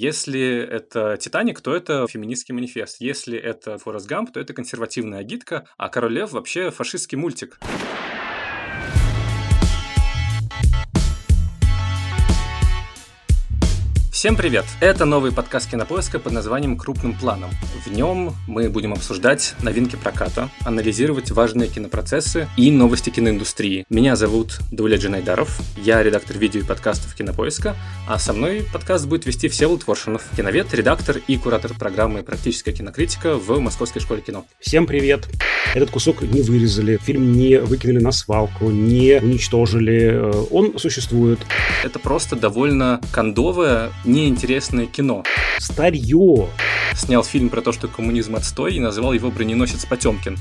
Если это «Титаник», то это феминистский манифест. Если это «Форест Гамп», то это консервативная агитка, а «Король Лев» вообще фашистский мультик. Всем привет! Это новый подкаст Кинопоиска под названием «Крупным планом». В нем мы будем обсуждать новинки проката, анализировать важные кинопроцессы и новости киноиндустрии. Меня зовут Дуля Джинайдаров, я редактор видео и подкастов Кинопоиска, а со мной подкаст будет вести Всеволод Творшинов, киновед, редактор и куратор программы «Практическая кинокритика» в Московской школе кино. Всем привет! Этот кусок не вырезали, фильм не выкинули на свалку, не уничтожили, э, он существует. Это просто довольно кондовое, неинтересное кино. Старье. Снял фильм про то, что коммунизм отстой, и назвал его «Броненосец Потемкин».